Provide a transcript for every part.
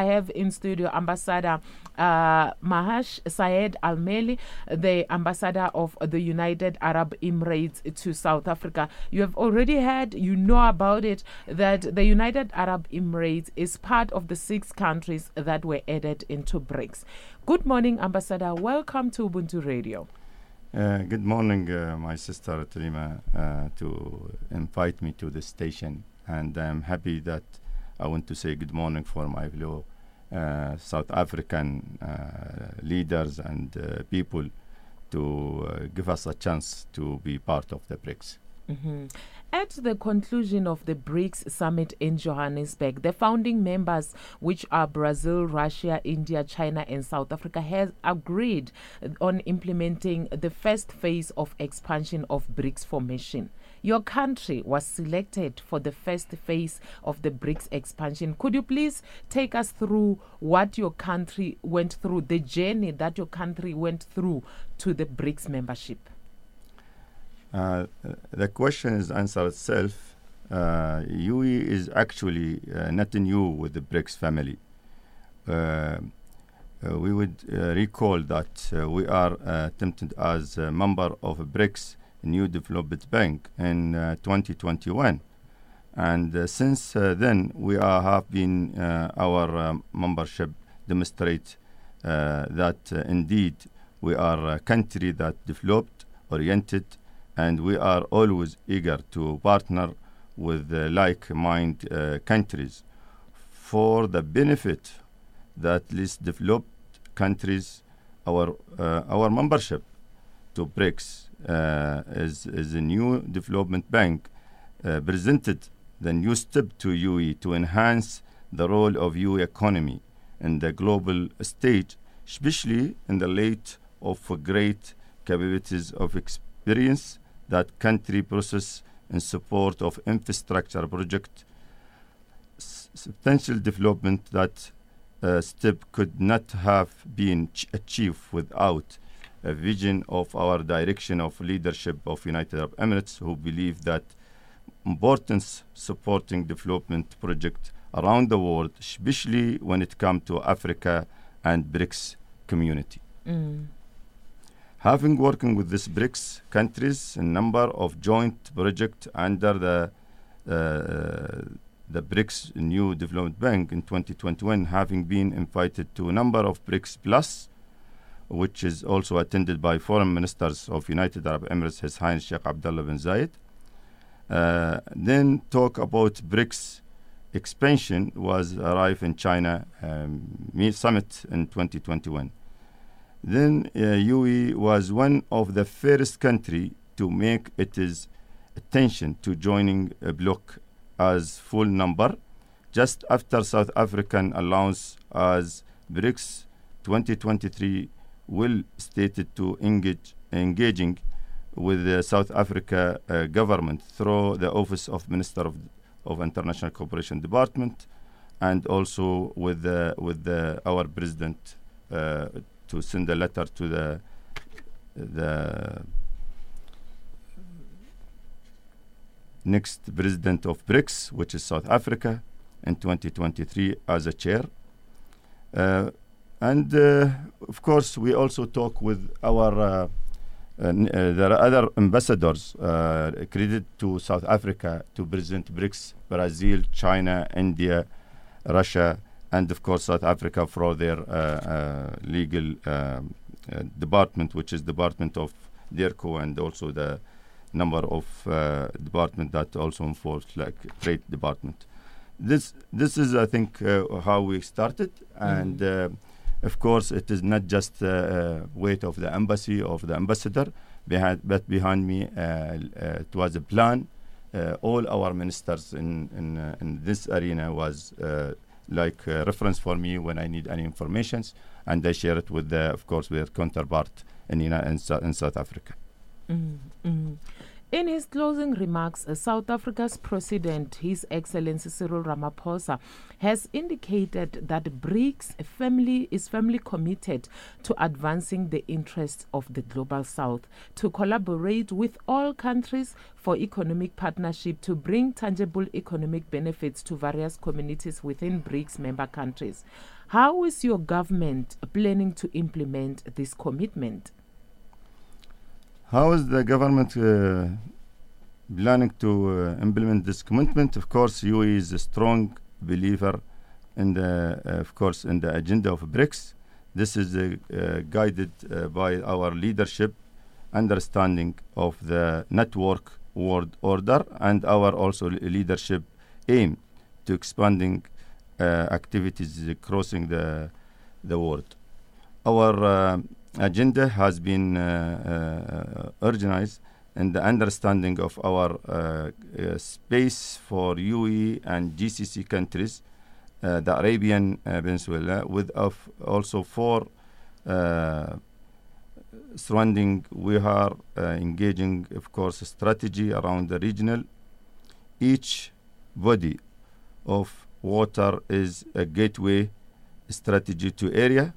I have in studio Ambassador uh, Mahash Saeed Al Meli, the ambassador of the United Arab Emirates to South Africa. You have already heard, you know about it, that the United Arab Emirates is part of the six countries that were added into BRICS. Good morning, Ambassador. Welcome to Ubuntu Radio. Uh, good morning, uh, my sister Talima, uh, to invite me to the station, and I'm happy that I want to say good morning for my fellow South African uh, leaders and uh, people to give us a chance to be part of the BRICS. Mm-hmm. At the conclusion of the BRICS summit in Johannesburg, the founding members, which are Brazil, Russia, India, China, and South Africa, has agreed on implementing the first phase of expansion of BRICS formation. Your country was selected for the first phase of the BRICS expansion. Could you please take us through what your country went through, the journey that your country went through to the BRICS membership? Uh, the question is answered itself. Uh, UAE is actually uh, not new with the BRICS family. Uh, uh we would uh, recall that uh, we are attempted as a member of BRICS New developed Bank in 2021. And since then, we are, have been, our membership demonstrate that indeed we are a country that developed, oriented, and we are always eager to partner with uh, like-minded uh, countries for the benefit that least developed countries our uh, our membership to BRICS uh, is, is a new development bank uh, presented the new step to UE to enhance the role of UAE economy in the global stage, especially in the light of great capabilities of experience that country process in support of infrastructure project substantial development that uh, step could not have been ch- achieved without a vision of our direction of leadership of United Arab Emirates who believe that importance supporting development project around the world especially when it comes to Africa and BRICS community. Mm. Having working with these BRICS countries, a number of joint projects under the uh, the BRICS New Development Bank in 2021, having been invited to a number of BRICS Plus, which is also attended by foreign ministers of United Arab Emirates, His Highness Sheikh Abdullah bin Zayed. Uh, then talk about BRICS expansion was arrived in China um, summit in 2021. Then uh, UAE was one of the first country to make its attention to joining a bloc as full number, just after South African allowance as BRICS 2023 will stated to engage engaging with the South Africa uh, government through the Office of Minister of, of International Cooperation Department and also with the, with the, our president uh, to send a letter to the the next president of BRICS, which is South Africa, in 2023 as a chair. Uh, and uh, of course, we also talk with our uh, uh there are other ambassadors uh, credit to South Africa to present BRICS, Brazil, China, India, Russia, and of course South Africa for their uh, uh, legal um, uh, department, which is Department of DIRCO, and also the number of department that also enforce like trade department. This this is I think how we started, and mm. Of course it is not just uh, uh, weight of the embassy of the ambassador, behind, but behind me uh, uh, it was a plan. all our ministers in in, in this arena was like uh, reference for me when I need any information, and I share it with, the, of course, with counterpart in, in, in South Africa. Mm-hmm. mm-hmm. In his closing remarks, uh, South Africa's President, His Excellency Cyril Ramaphosa, has indicated that BRICS family is firmly committed to advancing the interests of the global south, to collaborate with all countries for economic partnership to bring tangible economic benefits to various communities within BRICS member countries. How is your government planning to implement this commitment? How is the government uh, planning to uh, implement this commitment? Of course, UAE is a strong believer in the, uh, of course, in the agenda of BRICS. This is uh, guided uh, by our leadership, understanding of the network world order, and our also leadership aim to expanding uh, activities crossing the the world. Our agenda has been uh, uh, organized in the understanding of our uh, space for UAE and GCC countries, the Arabian Peninsula, with also four surrounding, we are uh, engaging, of course, strategy around the regional. Each body of water is a gateway strategy to area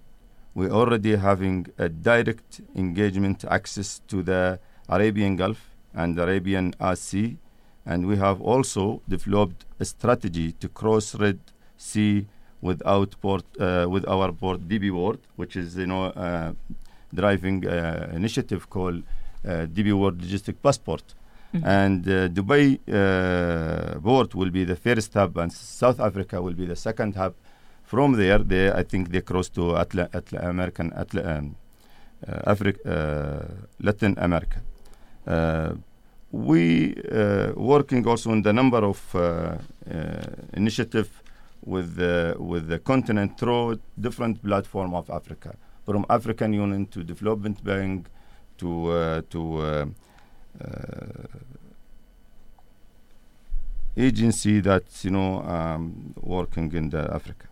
we are already having a direct engagement access to the Arabian Gulf and Arabian Sea, and we have also developed a strategy to cross Red Sea without port uh, with our port DP World, which is you know uh, driving uh, initiative called uh, DP World Logistic Passport. Mm-hmm. And uh, Dubai uh, port will be the first hub, and South Africa will be the second hub from there, they I think they cross to Atla- Atla- American Atla- um, uh, Africa, uh, Latin America. Uh, we working also on the number of initiative with the, with the continent through different platform of Africa, from African Union to Development Bank to uh, to uh, uh, agency that's you know um, working in the Africa.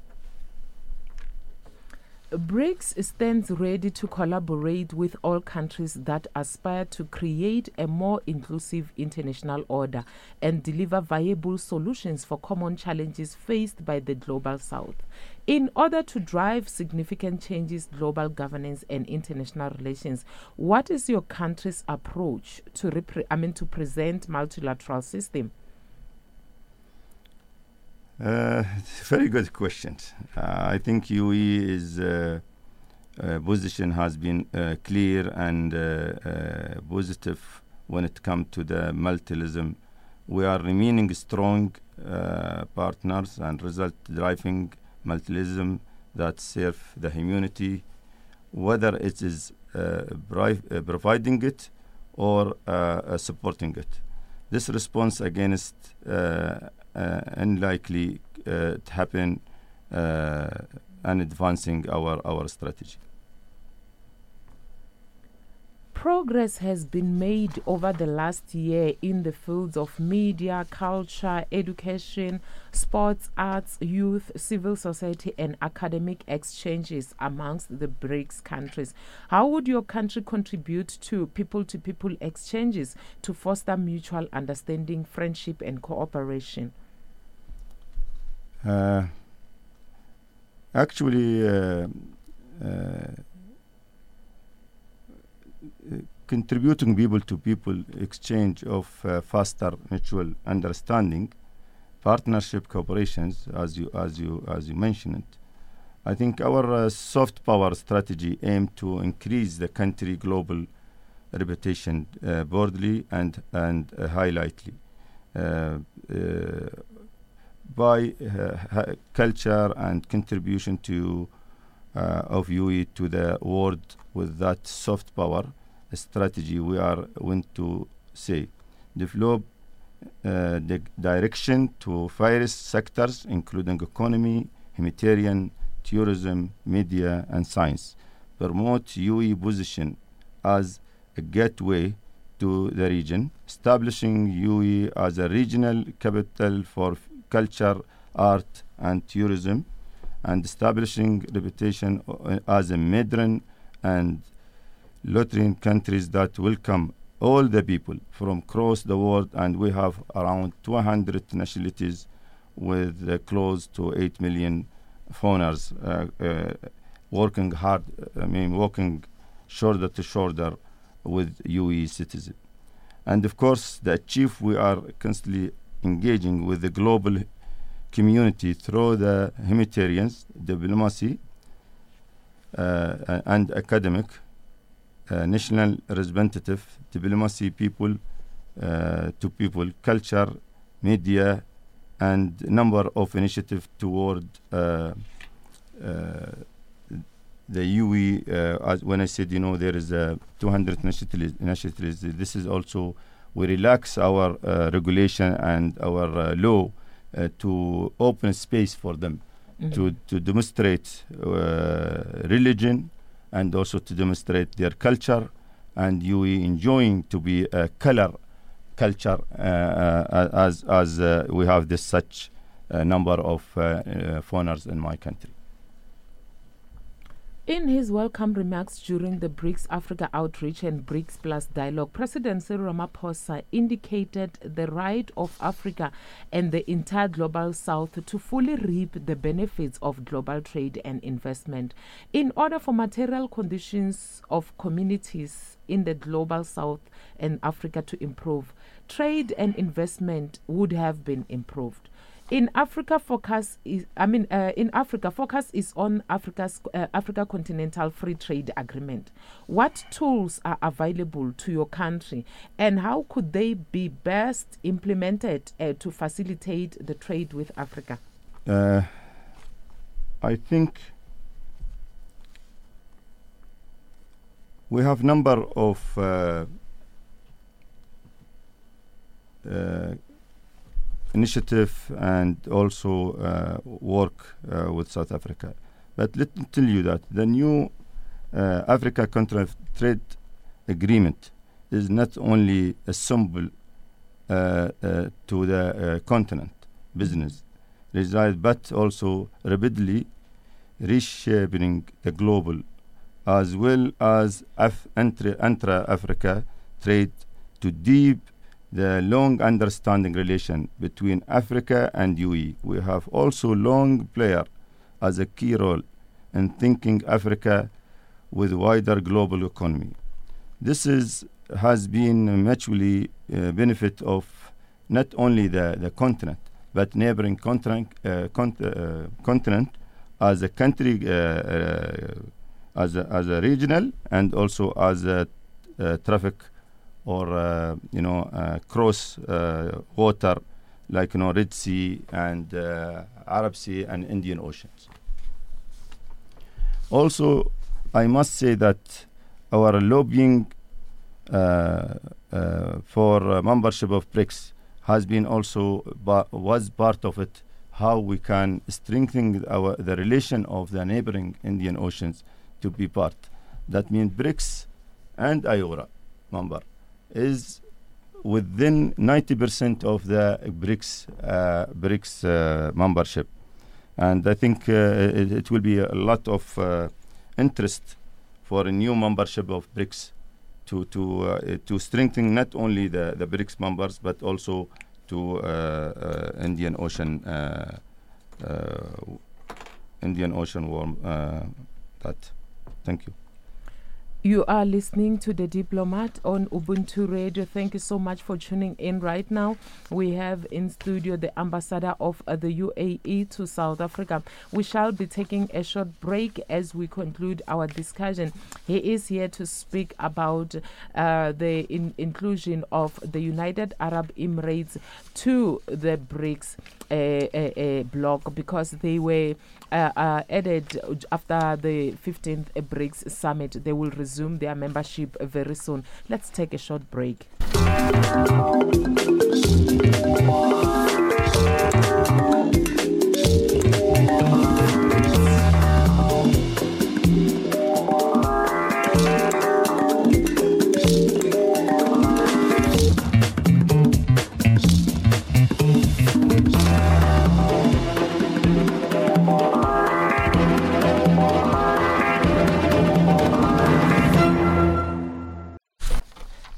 BRICS stands ready to collaborate with all countries that aspire to create a more inclusive international order and deliver viable solutions for common challenges faced by the global south. In order to drive significant changes global governance and international relations, what is your country's approach to repre- I mean to present multilateral system? Uh, very good question. Uh, I think UAE is uh, uh, position has been uh, clear and uh, positive when it comes to the multilateralism. We are remaining strong partners and result driving multilateralism that serve the humanity, whether it is providing it or supporting it. This response against unlikely uh, to happen uh, and advancing our, our strategy. Progress has been made over the last year in the fields of media, culture, education, sports, arts, youth, civil society, and academic exchanges amongst the BRICS countries. How would your country contribute to people to people exchanges to foster mutual understanding, friendship, and cooperation? Uh, actually, uh, uh, contributing people to people exchange of faster mutual understanding, partnership cooperations, as you as you as you mentioned. I think our uh, soft power strategy aimed to increase the country global reputation uh, broadly and and uh, highlightly by uh, culture and contribution to uh, of UAE to the world with that soft power strategy we are want to say develop uh, the direction to various sectors including economy humanitarian tourism media and science. Promote UE position as a gateway to the region establishing UE as a regional capital for culture, art, and tourism, and establishing reputation uh, as a modern and Lutheran countries that welcome all the people from across the world, and we have around 200 nationalities with uh, close to 8 million foreigners uh, uh, working hard, I mean, working shoulder to shoulder with UAE citizens. And of course, the chief, we are constantly engaging with the global community through the humanitarians, diplomacy, uh, and academic, uh, national representative, diplomacy people uh, to people, culture, media, and number of initiatives toward uh, uh, the UE. Uh, as when I said, you know, there is a 200 initiatives. This is also we relax our regulation and our law to open space for them Mhm. to, to demonstrate uh, religion and also to demonstrate their culture and you enjoying to be a color culture uh, uh, as as uh, we have this such number of foreigners in my country. In his welcome remarks during the BRICS Africa Outreach and BRICS Plus dialogue, President Cyril Ramaphosa indicated the right of Africa and the entire global south to fully reap the benefits of global trade and investment. In order for material conditions of communities in the global south and Africa to improve, trade and investment would have been improved. In Africa, focus is I mean, uh, in Africa, focus is on Africa's uh, Africa Continental Free Trade Agreement. What tools are available to your country, and how could they be best implemented uh, to facilitate the trade with Africa? Uh, I think we have number of uh, uh, initiative and also uh, work uh, with South Africa. But let me tell you that the new uh, Africa Continental Trade Agreement is not only a symbol uh, uh, to the uh, continent business reside, but also rapidly reshaping the global as well as Af- intra- intra-Africa trade to deep the long understanding relation between Africa and UE. We have also long player as a key role in thinking Africa with wider global economy. This is has been mutually uh, benefit of not only the, the continent but neighboring continent, uh, cont- uh, continent as a country, uh, uh, as, a, as a regional and also as a traffic or uh, you know uh, cross uh, water like you know Red Sea and Arab Sea and Indian Oceans. Also, I must say that our lobbying for membership of BRICS has been also was part of it. How we can strengthen our the relation of the neighboring Indian Oceans to be part. That means BRICS and IORA member is within 90% of the BRICS uh, BRICS uh, membership, and I think uh, it, it will be a lot of uh, interest for a new membership of BRICS to to uh, to strengthen not only the the BRICS members but also to uh, Indian Ocean Indian Ocean warm that. Thank you. You are listening to The Diplomat on Ubuntu Radio. Thank you so much for tuning in right now. We have in studio the ambassador of uh, the UAE to South Africa. We shall be taking a short break as we conclude our discussion. He is here to speak about uh, the in- inclusion of the United Arab Emirates to the BRICS uh, uh, uh, bloc because they were uh, uh, added after the 15th BRICS summit. They will resume their membership very soon. Let's take a short break.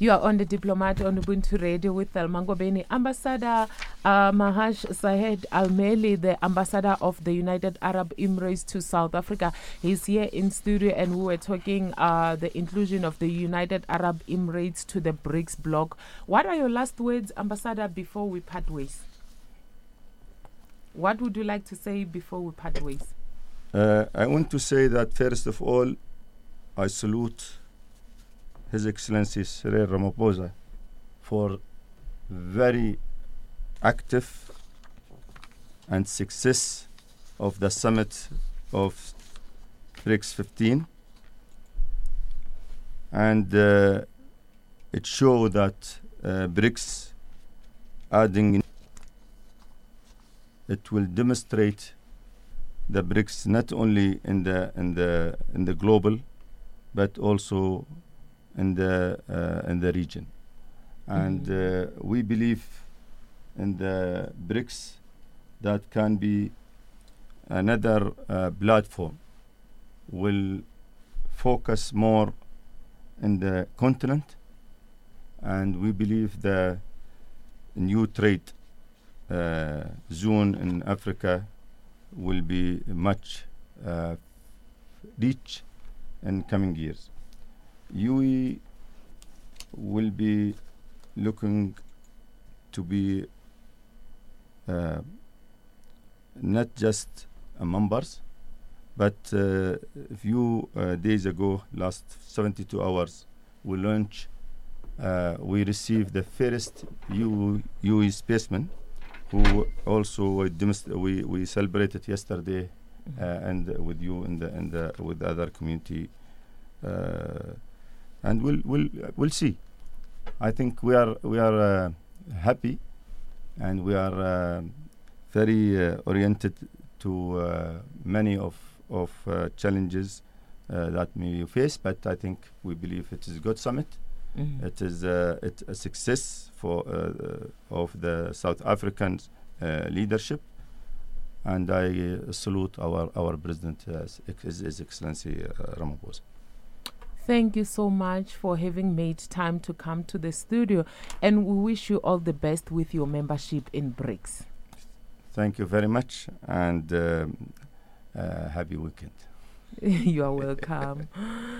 You are on the Diplomat on Ubuntu Radio with Thelma Ngobeni. Ambassador uh, Mahash Saeed Al Meli, the ambassador of the United Arab Emirates to South Africa, he's here in studio and we were talking uh, the inclusion of the United Arab Emirates to the BRICS bloc. What are your last words, Ambassador, before we part ways? What would you like to say before we part ways? Uh, I want to say that first of all, I salute His Excellency Cyril Ramaphosa for very active and success of the summit of BRICS 15 and uh, it shows that uh, BRICS adding it will demonstrate the BRICS not only in the in the in the global but also in the uh, in the region. And uh, we believe in the BRICS that can be another uh, platform will focus more in the continent. And we believe the new trade uh, zone in Africa will be much uh, rich in coming years. UE will be looking to be uh, not just uh, members, but a few uh, days ago, last 72 hours, we launched, uh, we received the first UE, UE specimen who also we we celebrated yesterday uh, and with you and the and the with the other community uh, and we'll we'll we'll see i think we are we are uh, happy and we are uh, very uh, oriented to uh, many of of uh, challenges uh, that we face but i think we believe it is a good summit Mhm. it is uh, it a success for uh, of the South African uh, leadership, and I uh, salute our our president, uh, His, His Excellency uh, Ramaphosa. Thank you so much for having made time to come to the studio, and we wish you all the best with your membership in BRICS. Thank you very much, and um, uh, happy weekend. you are welcome.